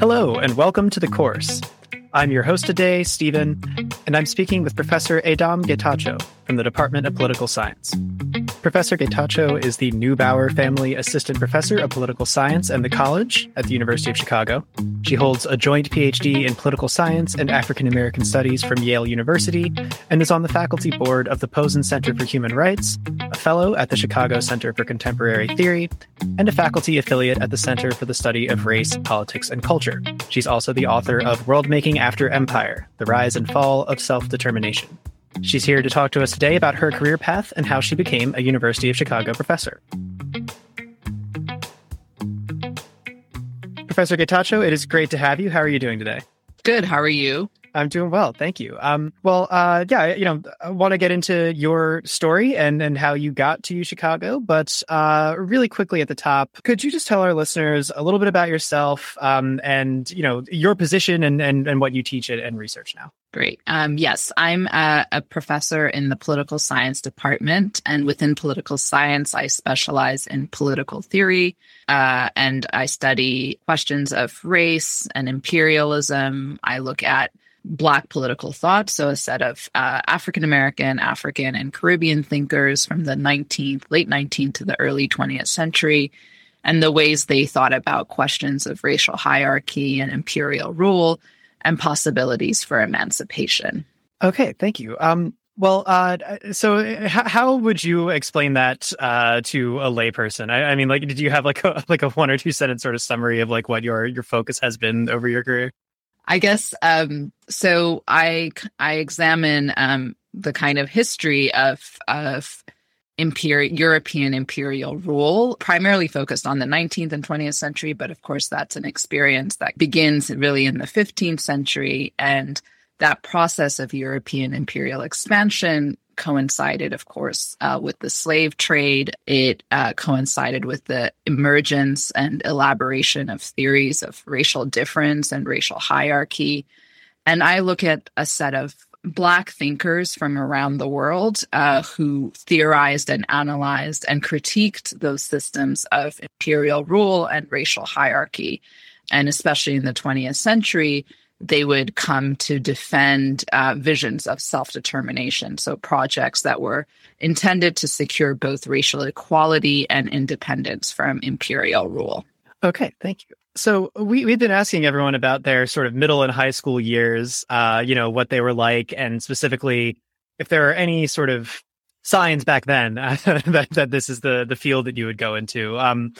Hello, and welcome to the course. I'm your host today, Stephen, and I'm speaking with Professor Adom Getachew from the Department of Political Science. Professor Getachew is the Neubauer Family Assistant Professor of Political Science and the College at the University of Chicago. She holds a joint PhD in Political Science and African American Studies from Yale University and is on the faculty board of the Pozen Center for Human Rights, a fellow at the Chicago Center for Contemporary Theory, and a faculty affiliate at the Center for the Study of Race, Politics, and Culture. She's also the author of World Making After Empire The Rise and Fall of Self Determination. She's here to talk to us today about her career path and how she became a University of Chicago professor. Professor Getachew, it is great to have you. How are you doing today? Good. How are you? I'm doing well, thank you. Um, well, uh, yeah, you know, I want to get into your story and and how you got to Chicago, but uh, really quickly at the top, could you just tell our listeners a little bit about yourself um, and you know your position and and, and what you teach and research now? Great. Um, yes, I'm a, a, professor in the political science department. And within political science, I specialize in political theory. Uh, and I study questions of race and imperialism. I look at Black political thought. So, a set of uh, African American, African, and Caribbean thinkers from the 19th, late 19th to the early 20th century, and the ways they thought about questions of racial hierarchy and imperial rule and possibilities for emancipation. Okay, thank you. Um, well, uh, so h- how would you explain that uh, to a layperson? I, I mean, like, did you have like a like a one or two sentence sort of summary of like what your your focus has been over your career? I guess um, so. I I examine um, the kind of history of of imperial European imperial rule, primarily focused on the 19th and 20th century. But of course, that's an experience that begins really in the 15th century, and that process of European imperial expansion coincided, of course, uh, with the slave trade. It uh, coincided with the emergence and elaboration of theories of racial difference and racial hierarchy. And I look at a set of Black thinkers from around the world uh, who theorized and analyzed and critiqued those systems of imperial rule and racial hierarchy. And especially in the 20th century, they would come to defend uh, visions of self determination. So, projects that were intended to secure both racial equality and independence from imperial rule. Okay, thank you. So we we've been asking everyone about their sort of middle and high school years, uh, you know, what they were like, and specifically if there are any sort of signs back then that that this is the the field that you would go into. Um,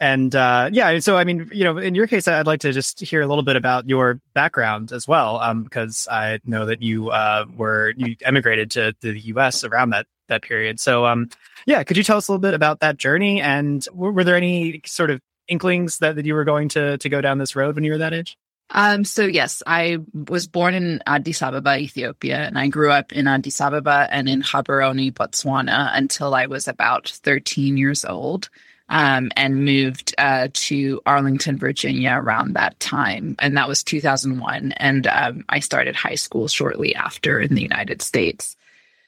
and uh, yeah, so I mean, you know, in your case, I'd like to just hear a little bit about your background as well, um, because I know that you uh, were you emigrated to, the U.S. around that that period. So, um, yeah, could you tell us a little bit about that journey? And were, were there any sort of inklings that, that you were going to to go down this road when you were that age? Um, so yes, I was born in Addis Ababa, Ethiopia, and I grew up in Addis Ababa and in Gaborone, Botswana until I was about 13 years old um, and moved uh, to Arlington, Virginia around that time. And that was 2001. And um, I started high school shortly after in the United States.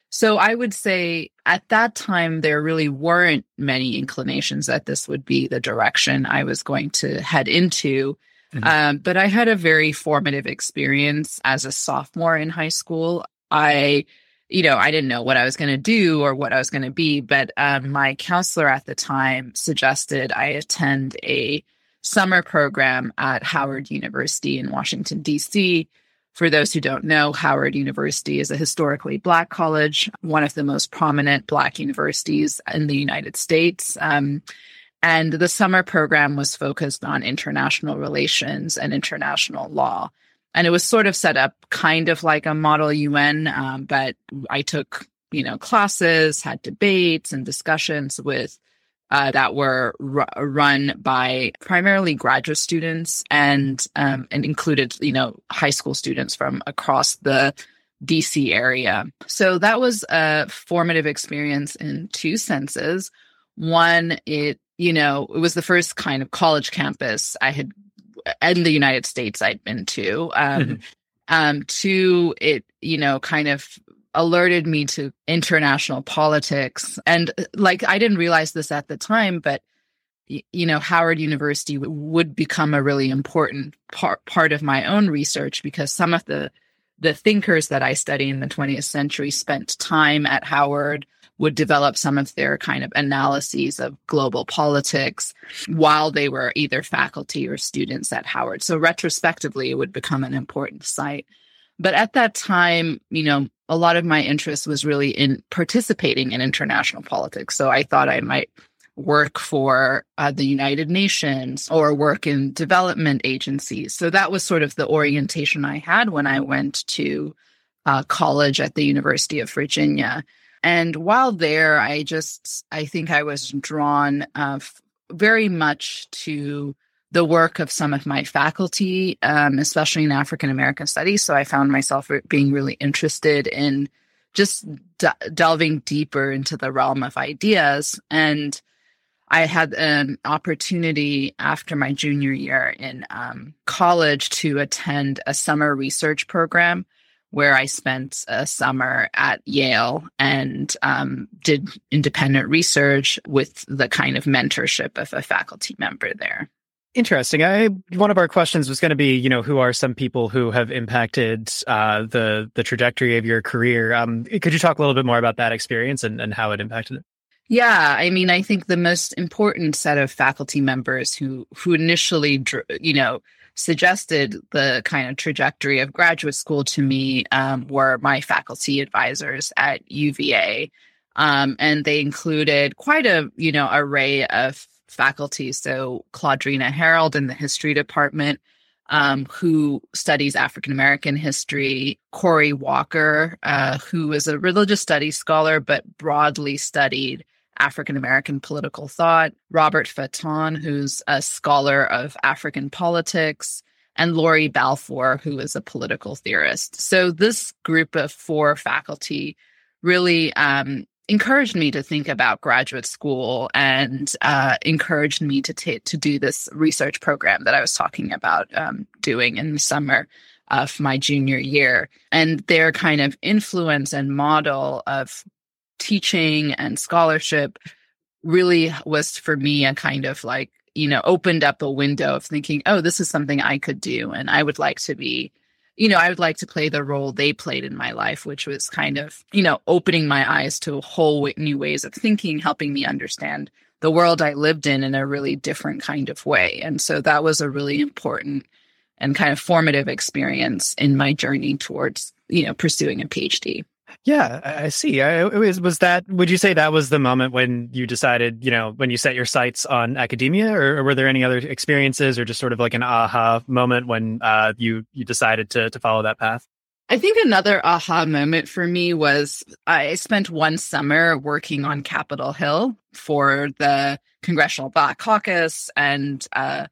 So I would say at that time, there really weren't many inclinations that this would be the direction I was going to head into. Mm-hmm. Um, but I had a very formative experience as a sophomore in high school. I you know, I didn't know what I was going to do or what I was going to be, but um, my counselor at the time suggested I attend a summer program at Howard University in Washington, D.C. For those who don't know, Howard University is a historically Black college, one of the most prominent Black universities in the United States. Um, and the summer program was focused on international relations and international law and it was sort of set up kind of like a model UN, um, but I took you know classes, had debates and discussions with uh, that were r- run by primarily graduate students and um, and included you know high school students from across the DC area. So that was a formative experience in two senses. One, it you know it was the first kind of college campus I had in the United States I'd been to. Um, mm-hmm. um, two, it you know kind of alerted me to international politics, and uh, like I didn't realize this at the time, but you know, Howard University would become a really important part part of my own research because some of the the thinkers that I study in the 20th century spent time at Howard would develop some of their kind of analyses of global politics while they were either faculty or students at Howard. So retrospectively, it would become an important site. But at that time, you know, a lot of my interest was really in participating in international politics. So I thought I might work for uh, the United Nations or work in development agencies. So that was sort of the orientation I had when I went to uh, college at the University of Virginia. And while there, I just, I think I was drawn uh, very much to the work of some of my faculty, um, especially in African American studies. So I found myself being really interested in just d- delving deeper into the realm of ideas. And I had an opportunity after my junior year in um, college to attend a summer research program where I spent a summer at Yale and um, did independent research with the kind of mentorship of a faculty member there. Interesting. I one of our questions was going to be, you know, who are some people who have impacted uh, the the trajectory of your career? Um, could you talk a little bit more about that experience and, and how it impacted it? Yeah, I mean, I think the most important set of faculty members who who initially, drew, you know, suggested the kind of trajectory of graduate school to me um, were my faculty advisors at UVA. Um, and they included quite a you know array of faculty. So Claudrena Harold in the history department, um, who studies African American history. Corey Walker, uh, who is a religious studies scholar but broadly studied African American political thought, Robert Fatton, who's a scholar of African politics, and Lawrie Balfour, who is a political theorist. So this group of four faculty really um, encouraged me to think about graduate school and uh, encouraged me to t- to do this research program that I was talking about um, doing in the summer of my junior year. And their kind of influence and model of teaching and scholarship really was for me a kind of like, you know, opened up a window of thinking, oh, this is something I could do. And I would like to be, you know, I would like to play the role they played in my life, which was kind of, you know, opening my eyes to whole new ways of thinking, helping me understand the world I lived in in a really different kind of way. And so that was a really important and kind of formative experience in my journey towards, you know, pursuing a PhD. Yeah, I see. I, was, was that, would you say that was the moment when you decided, you know, when you set your sights on academia or, or were there any other experiences or just sort of like an aha moment when uh, you, you decided to, to follow that path? I think another aha moment for me was I spent one summer working on Capitol Hill for the Congressional Black Caucus and uh,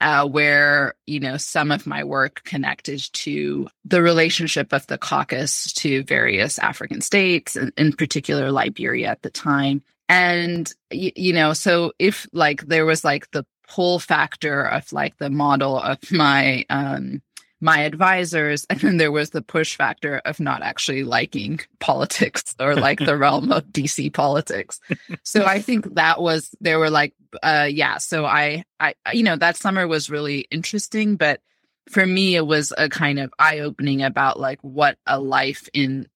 uh, where you know some of my work connected to the relationship of the caucus to various African states, in, in particular Liberia at the time. And you know, so if like there was like the pull factor of like the model of my um, my advisors. And then there was the push factor of not actually liking politics or like the realm of DC politics. So I think that was, there were like, uh, yeah. So I, I, you know, that summer was really interesting, but for me, it was a kind of eye opening about like what a life in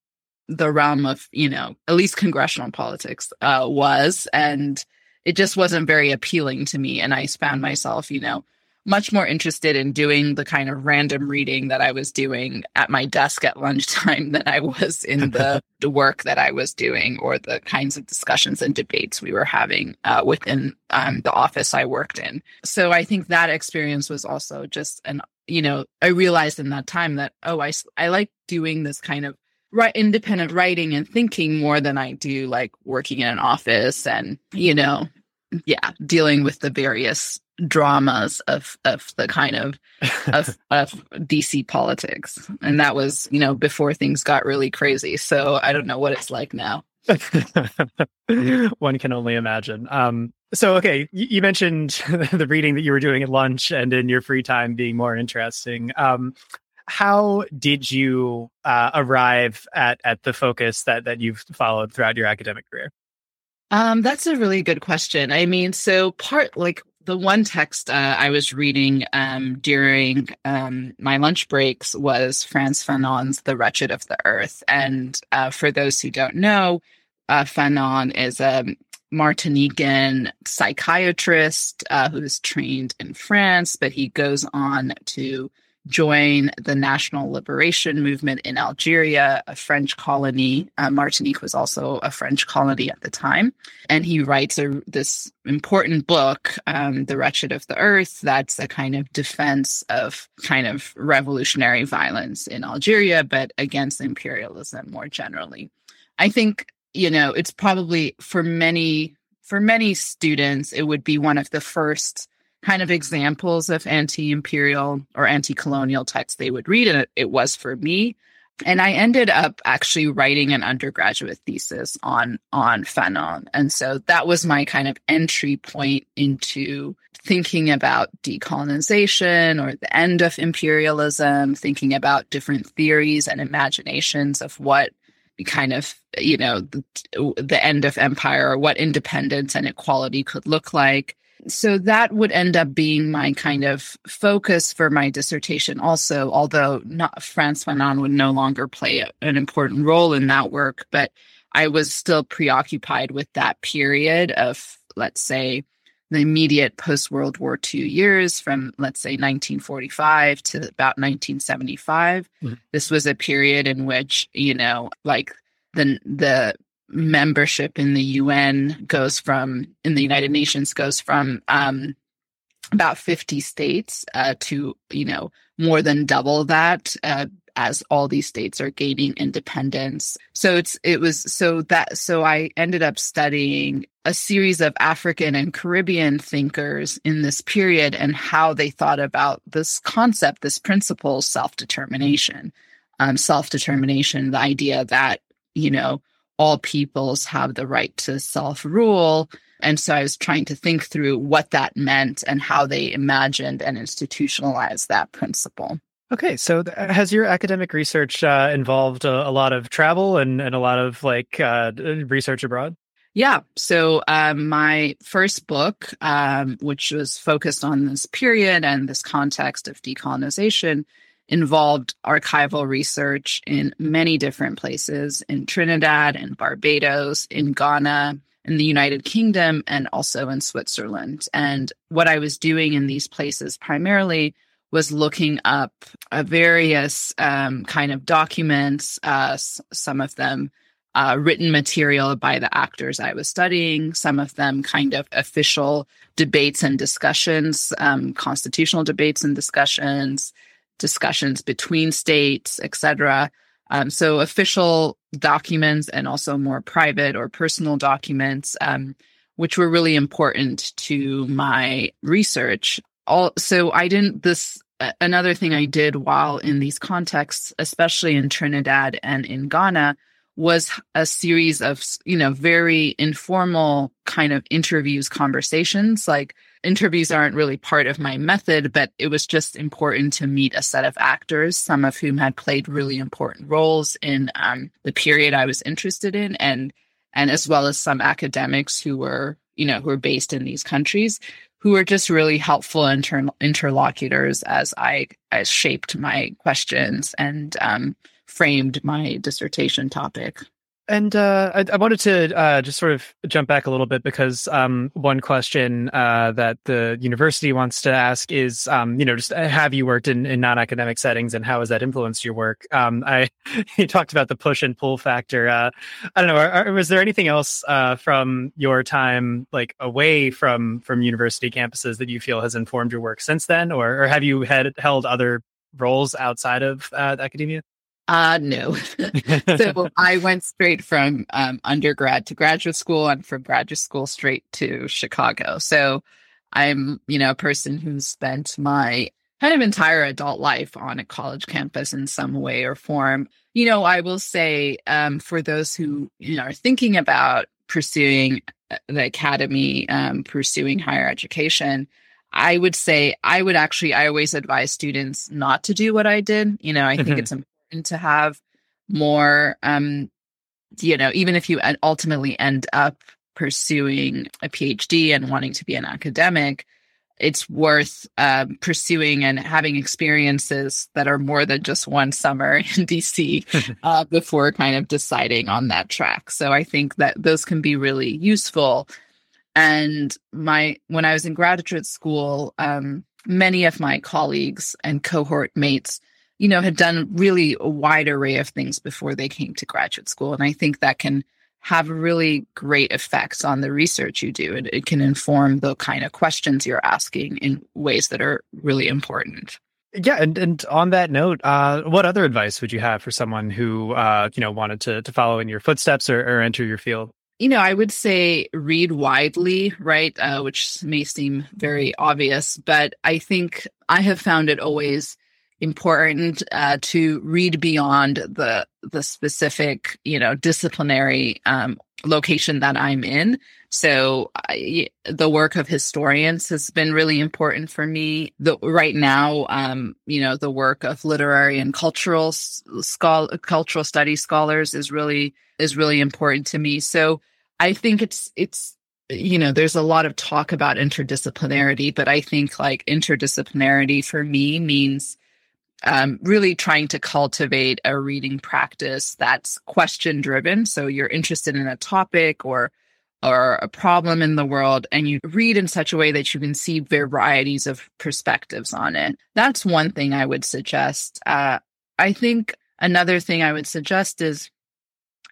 the realm of, you know, at least congressional politics, uh, was. And it just wasn't very appealing to me. And I found myself, you know, much more interested in doing the kind of random reading that I was doing at my desk at lunchtime than I was in the, the work that I was doing or the kinds of discussions and debates we were having uh, within um, the office I worked in. So I think that experience was also just an, you know, I realized in that time that, oh, I, I like doing this kind of right independent writing and thinking more than I do like working in an office and, you know, yeah, dealing with the various dramas of of the kind of of, of DC politics, and that was you know before things got really crazy. So I don't know what it's like now. One can only imagine. Um, so okay, you, you, mentioned the reading that you were doing at lunch and in your free time being more interesting. Um, how did you uh, arrive at at the focus that that you've followed throughout your academic career? Um, that's a really good question. I mean, so part like the one text uh, I was reading um, during um, my lunch breaks was Frantz Fanon's The Wretched of the Earth. And uh, for those who don't know, uh, Fanon is a Martinican psychiatrist uh, who's trained in France, but he goes on to join the National Liberation Movement in Algeria, a French colony. Uh, Martinique was also a French colony at the time. And he writes a, this important book, um, The Wretched of the Earth, that's a kind of defense of kind of revolutionary violence in Algeria, but against imperialism more generally. I think, you know, it's probably for many for many students, it would be one of the first kind of examples of anti-imperial or anti-colonial texts they would read and it, it was for me. And i ended up actually writing an undergraduate thesis on on fanon. And so that was my kind of entry point into thinking about decolonization or the end of imperialism thinking about different theories and imaginations of what kind of you know the, the end of empire or what independence and equality could look like so that would end up being my kind of focus for my dissertation also although not frantz fanon would no longer play a, an important role in that work but i was still preoccupied with that period of let's say the immediate post World War II years from, let's say, 1945 to about 1975. Mm-hmm. This was a period in which, you know, like the, the membership in the UN goes from in the United Nations goes from um, about 50 states uh, to you know more than double that uh, as all these states are gaining independence. So it's it was so that so I ended up studying a series of African and Caribbean thinkers in this period and how they thought about this concept, this principle, self determination. Um, self determination, the idea that you know all peoples have the right to self rule. And so I was trying to think through what that meant and how they imagined and institutionalized that principle. Okay, so th- has your academic research uh, involved a, a, lot of travel and, and a lot of like uh, research abroad? Yeah. So um, my first book, um, which was focused on this period and this context of decolonization, involved archival research in many different places in Trinidad and Barbados, in Ghana, in the United Kingdom, and also in Switzerland. And what I was doing in these places primarily was looking up uh, various um, kind of documents, uh, some of them uh, written material by the actors I was studying, some of them kind of official debates and discussions, um, constitutional debates and discussions, discussions between states, etc. Um, so official documents and also more private or personal documents, um, which were really important to my research. All so I didn't this another thing I did while in these contexts, especially in Trinidad and in Ghana, was a series of you know very informal kind of interviews conversations like interviews aren't really part of my method but it was just important to meet a set of actors some of whom had played really important roles in um, the period i was interested in and and as well as some academics who were you know who were based in these countries who were just really helpful inter- interlocutors as i i shaped my questions and um, framed my dissertation topic. And uh, I, I, wanted to uh, just sort of jump back a little bit because um, one question uh, that the university wants to ask is, um, you know, just uh, have you worked in, in non-academic settings and how has that influenced your work? Um, I you talked about the push and pull factor. Uh, I don't know. Are, are, was there anything else uh, from your time, like away from from university campuses, that you feel has informed your work since then, or, or have you had held other roles outside of academia? Uh, no. so I went straight from um, undergrad to graduate school and from graduate school straight to Chicago. So I'm, you know, a person who's spent my kind of entire adult life on a college campus in some way or form. You know, I will say um, for those who, you know, are thinking about pursuing uh, the academy, um, pursuing higher education, I would say I would actually, I always advise students not to do what I did. You know, I think mm-hmm. it's important to have more um you know even if you ultimately end up pursuing a phd and wanting to be an academic it's worth um, pursuing and having experiences that are more than just one summer in DC uh, before kind of deciding on that track. So I think that those can be really useful. And my when I was in graduate school, um, many of my colleagues and cohort mates, you know, had done really a wide array of things before they came to graduate school, and I think that can have really great effects on the research you do. It, it can inform the kind of questions you're asking in ways that are really important. Yeah, and, and on that note, uh, what other advice would you have for someone who uh, you know wanted to to follow in your footsteps or, or enter your field? You know, I would say read widely, right? Uh, which may seem very obvious, but I think I have found it always important uh, to read beyond the the specific you know disciplinary um, location that I'm in. So I, the work of historians has been really important for me. The right now, um, you know, the work of literary and cultural scholar, cultural studies scholars is really is really important to me. So I think it's it's you know there's a lot of talk about interdisciplinarity, but I think like interdisciplinarity for me means um, really trying to cultivate a reading practice that's question driven. So you're interested in a topic or or a problem in the world and you read in such a way that you can see varieties of perspectives on it. That's one thing I would suggest. Uh, I think another thing I would suggest is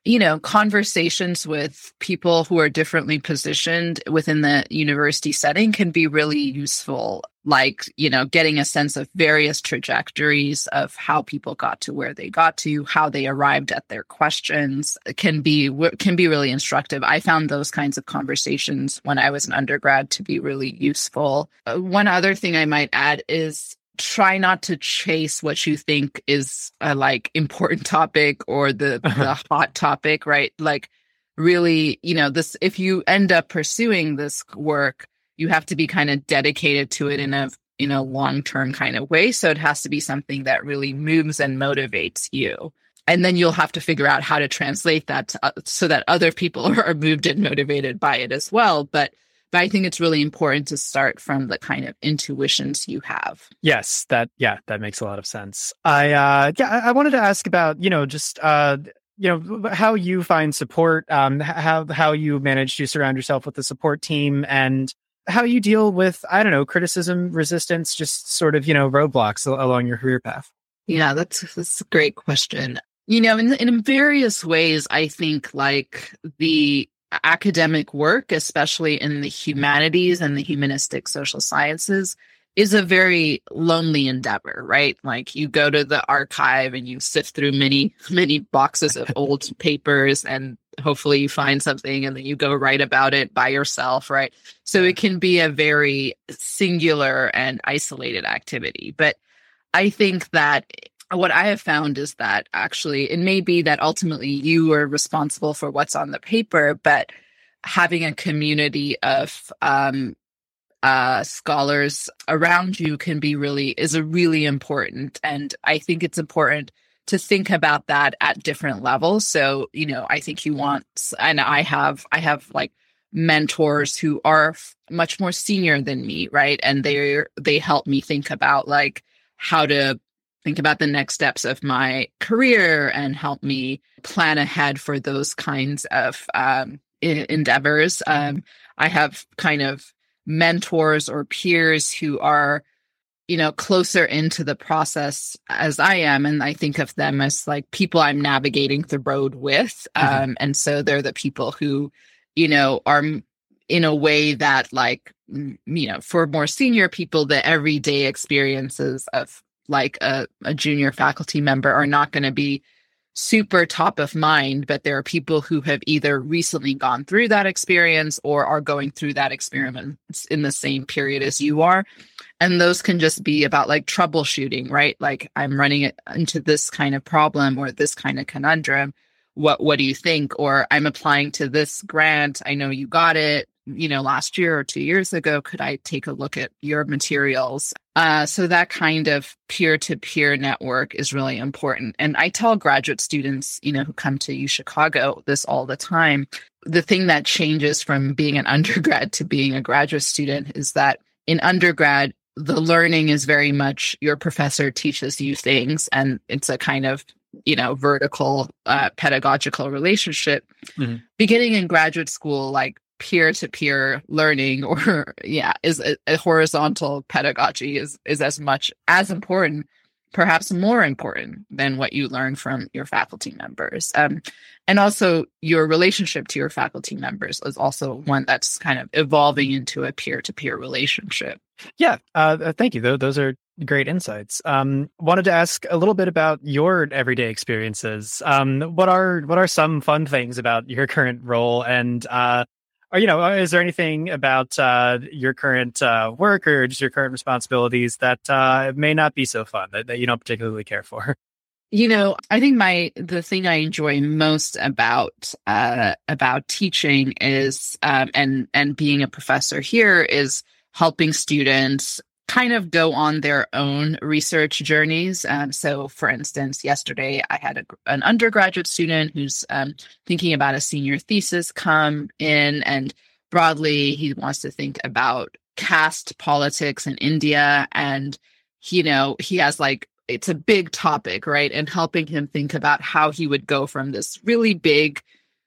you know, conversations with people who are differently positioned within the university setting can be really useful. Like, you know, getting a sense of various trajectories of how people got to where they got to, how they arrived at their questions can be can be really instructive. I found those kinds of conversations when I was an undergrad to be really useful. Uh, one other thing I might add is try not to chase what you think is a like important topic or the, the hot topic, right? Like really, you know, this if you end up pursuing this work, you have to be kind of dedicated to it in a in a long-term kind of way. So it has to be something that really moves and motivates you. And then you'll have to figure out how to translate that to, uh, so that other people are moved and motivated by it as well. But but I think it's really important to start from the kind of intuitions you have. Yes, that yeah, that makes a lot of sense. I uh yeah, I, I wanted to ask about, you know, just uh you know how you find support um how how you manage to surround yourself with a support team and how you deal with i don't know criticism resistance just sort of you know roadblocks along your career path yeah that's that's a great question you know in in various ways i think like the academic work, especially in the humanities and the humanistic social sciences, is a very lonely endeavor, right? Like you go to the archive and you sift through many, many boxes of old papers and hopefully you find something and then you go write about it by yourself, right? So it can be a very singular and isolated activity. But I think that what I have found is that actually it may be that ultimately you are responsible for what's on the paper, but having a community of um, uh, scholars around you can be really is a really important, and I think it's important to think about that at different levels. So you know, I think you want, and I have, I have like mentors who are much more senior than me, right? And they they help me think about like how to think about the next steps of my career and help me plan ahead for those kinds of um, endeavors. Um, I have kind of mentors or peers who are, you know, closer into the process as I am. And I think of them as like people I'm navigating the road with. Mm-hmm. Um, and so they're the people who, you know, are in a way that like, you know, for more senior people, the everyday experiences of like a, a junior faculty member are not going to be super top of mind, but there are people who have either recently gone through that experience or are going through that experience in the same period as you are. And those can just be about like troubleshooting, right? Like I'm running into this kind of problem or this kind of conundrum. What what do you think? Or I'm applying to this grant. I know you got it you know, last year or two years ago, could I take a look at your materials? Uh, so that kind of peer to peer network is really important. And I tell graduate students, you know, who come to U Chicago this all the time. The thing that changes from being an undergrad to being a graduate student is that in undergrad, the learning is very much your professor teaches you things, and it's a kind of you know vertical uh, pedagogical relationship. Mm-hmm. Beginning in graduate school, like peer to peer learning or yeah is a, a, horizontal pedagogy is is as much as important perhaps more important than what you learn from your faculty members. Um, and also your relationship to your faculty members is also one that's kind of evolving into a peer to peer relationship. Yeah uh, thank you. Those are great insights. Um, wanted to ask a little bit about your everyday experiences. Um, what are what are some fun things about your current role? And uh, or you know is there anything about uh, your current uh, work or just your current responsibilities that uh, may not be so fun that, that you don't particularly care for? You know i think my the thing i enjoy most about uh, about teaching is um, and and being a professor here is helping students kind of go on their own research journeys. Um, so, for instance, yesterday I had a, an undergraduate student who's um, thinking about a senior thesis come in, and broadly, he wants to think about caste politics in India. And, you know, he has like, it's a big topic, right? And helping him think about how he would go from this really big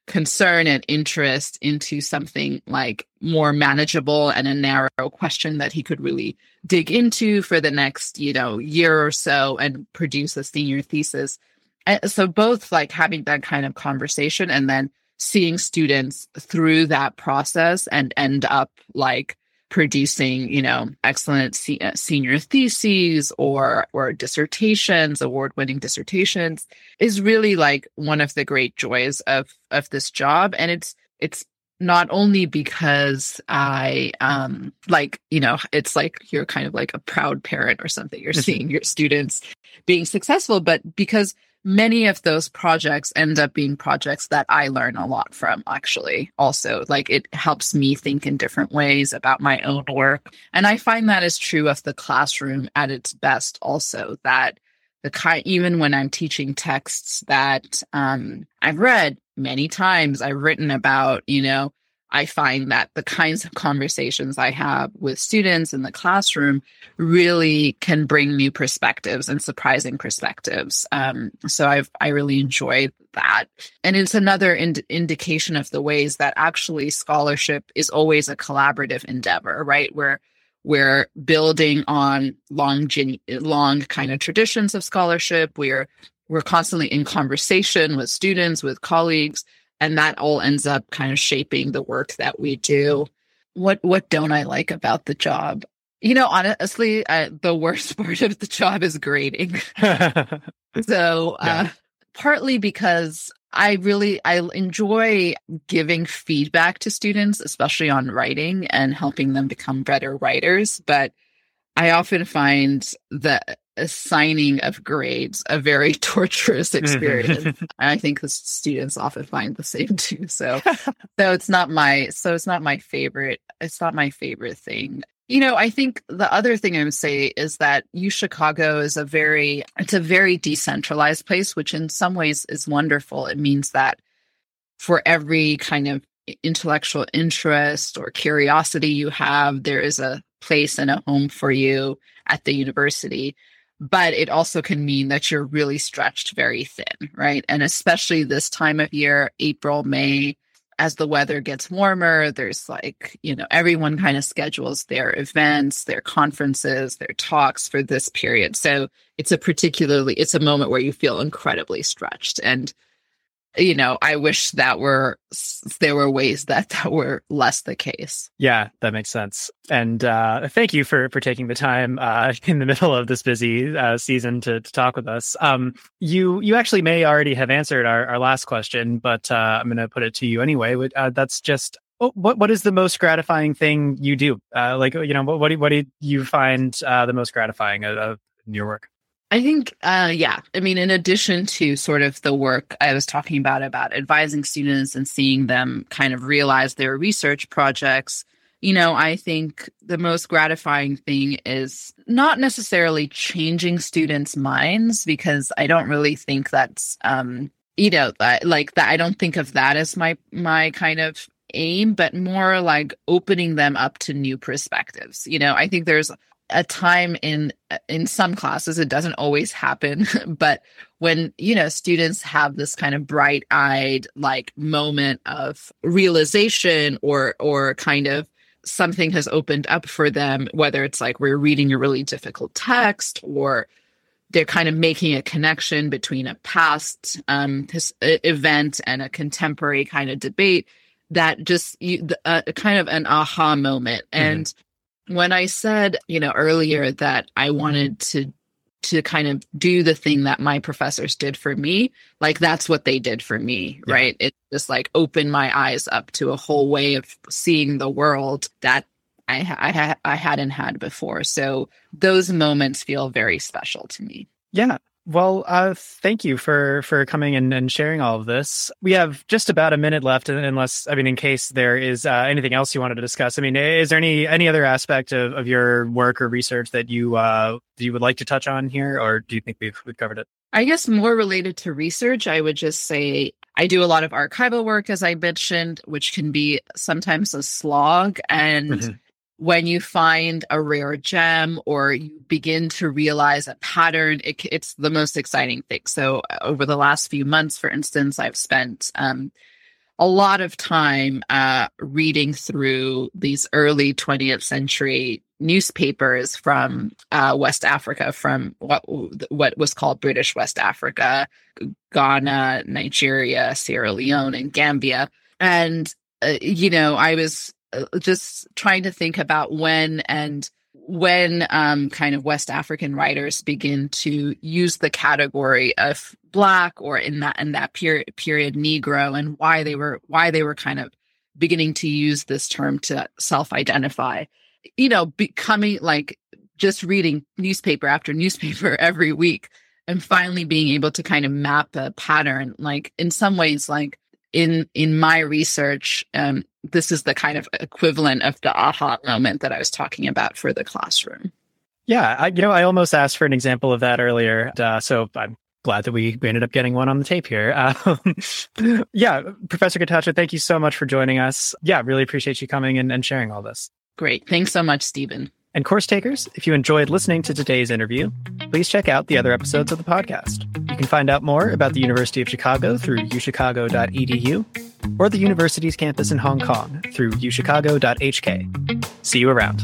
concern and interest into something like more manageable and a narrow question that he could really dig into for the next you know year or so and produce a senior thesis. And so both like having that kind of conversation and then seeing students through that process and end up like producing, you know, excellent se- uh, senior theses or or dissertations, award-winning dissertations is really like one of the great joys of of this job and it's it's not only because I um like, you know, it's like you're kind of like a proud parent or something. You're mm-hmm. seeing your students being successful, but because many of those projects end up being projects that I learn a lot from, actually. Also, like it helps me think in different ways about my own work. And I find that is true of the classroom at its best, also, that the kind, even when I'm teaching texts that um, I've read many times, I've written about, you know, I find that the kinds of conversations I have with students in the classroom really can bring new perspectives and surprising perspectives. Um, so I've I really enjoy that, and it's another ind- indication of the ways that actually scholarship is always a collaborative endeavor, right? Where we're building on long, long kind of traditions of scholarship. We're we're constantly in conversation with students, with colleagues and that all ends up kind of shaping the work that we do. What what don't i like about the job? You know honestly uh, the worst part of the job is grading. So uh, partly because i really i enjoy giving feedback to students especially on writing and helping them become better writers. But i often find that assigning of grades a very torturous experience. I think the students often find the same too. So, so it's not my so it's not my favorite. It's not my favorite thing. You know, I think the other thing I would say is that U Chicago is a very it's a very decentralized place, which in some ways is wonderful. It means that for every kind of intellectual interest or curiosity you have, there is a place and a home for you at the university but it also can mean that you're really stretched very thin, right? And especially this time of year, April, May, as the weather gets warmer, there's like, you know, everyone kind of schedules their events, their conferences, their talks for this period. So it's a particularly, it's a moment where you feel incredibly stretched. And you know, I wish that were there were ways that that were less the case. Yeah, that makes sense. And uh, thank you for for taking the time uh, in the middle of this busy uh, season to, to talk with us. Um, you you actually may already have answered our, our last question, but uh, I'm going to put it to you anyway. Uh, that's just what what is the most gratifying thing you do? Uh, like you know, what what do, what do you find uh, the most gratifying of, of your work? I think, uh, yeah. I mean, in addition to sort of the work I was talking about, about advising students and seeing them kind of realize their research projects, you know, I think the most gratifying thing is not necessarily changing students' minds because I don't really think that's, um, you know, like that. I don't think of that as my my kind of aim, but more like opening them up to new perspectives. You know, I think there's a time in in some classes it doesn't always happen but when you know students have this kind of bright-eyed like moment of realization or or kind of something has opened up for them whether it's like we're reading a really difficult text or they're kind of making a connection between a past um, his, event and a contemporary kind of debate that just you, uh, kind of an aha moment mm-hmm. and when I said, you know, earlier that I wanted to to kind of do the thing that my professors did for me, like that's what they did for me, yeah. right? It just like opened my eyes up to a whole way of seeing the world that I I, I hadn't had before. So those moments feel very special to me. Yeah, well, uh, thank you for for coming and, and sharing all of this. We have just about a minute left, unless I mean, in case there is uh, anything else you wanted to discuss. I mean, is there any any other aspect of, of your work or research that you uh, you would like to touch on here, or do you think we've we've covered it? I guess more related to research, I would just say I do a lot of archival work, as I mentioned, which can be sometimes a slog, and mm-hmm when you find a rare gem or you begin to realize a pattern, it, it's the most exciting thing. So, uh, over the last few months, for instance, I've spent um, a lot of time uh, reading through these early 20th century newspapers from uh, West Africa, from what what was called British West Africa, Ghana, Nigeria, Sierra Leone, and Gambia. And uh, you know, I was just trying to think about when and when um, kind of West African writers begin to use the category of black or in that in that period period Negro and why they were why they were kind of beginning to use this term to self-identify. You know, becoming like just reading newspaper after newspaper every week and finally being able to kind of map a pattern like in some ways like in in my research um, this is the kind of equivalent of the aha moment that I was talking about for the classroom. Yeah, I, you know, I almost asked for an example of that earlier, uh, so I'm glad that we, we ended up getting one on the tape here. Um, yeah, Professor Getachew, thank you so much for joining us. Yeah, really appreciate you coming and, and sharing all this. Great. Thanks so much, Stephen. And course takers, if you enjoyed listening to today's interview, please check out the other episodes of the podcast. You can find out more about the University of Chicago through uchicago.edu or the university's campus in Hong Kong through uchicago.hk. See you around.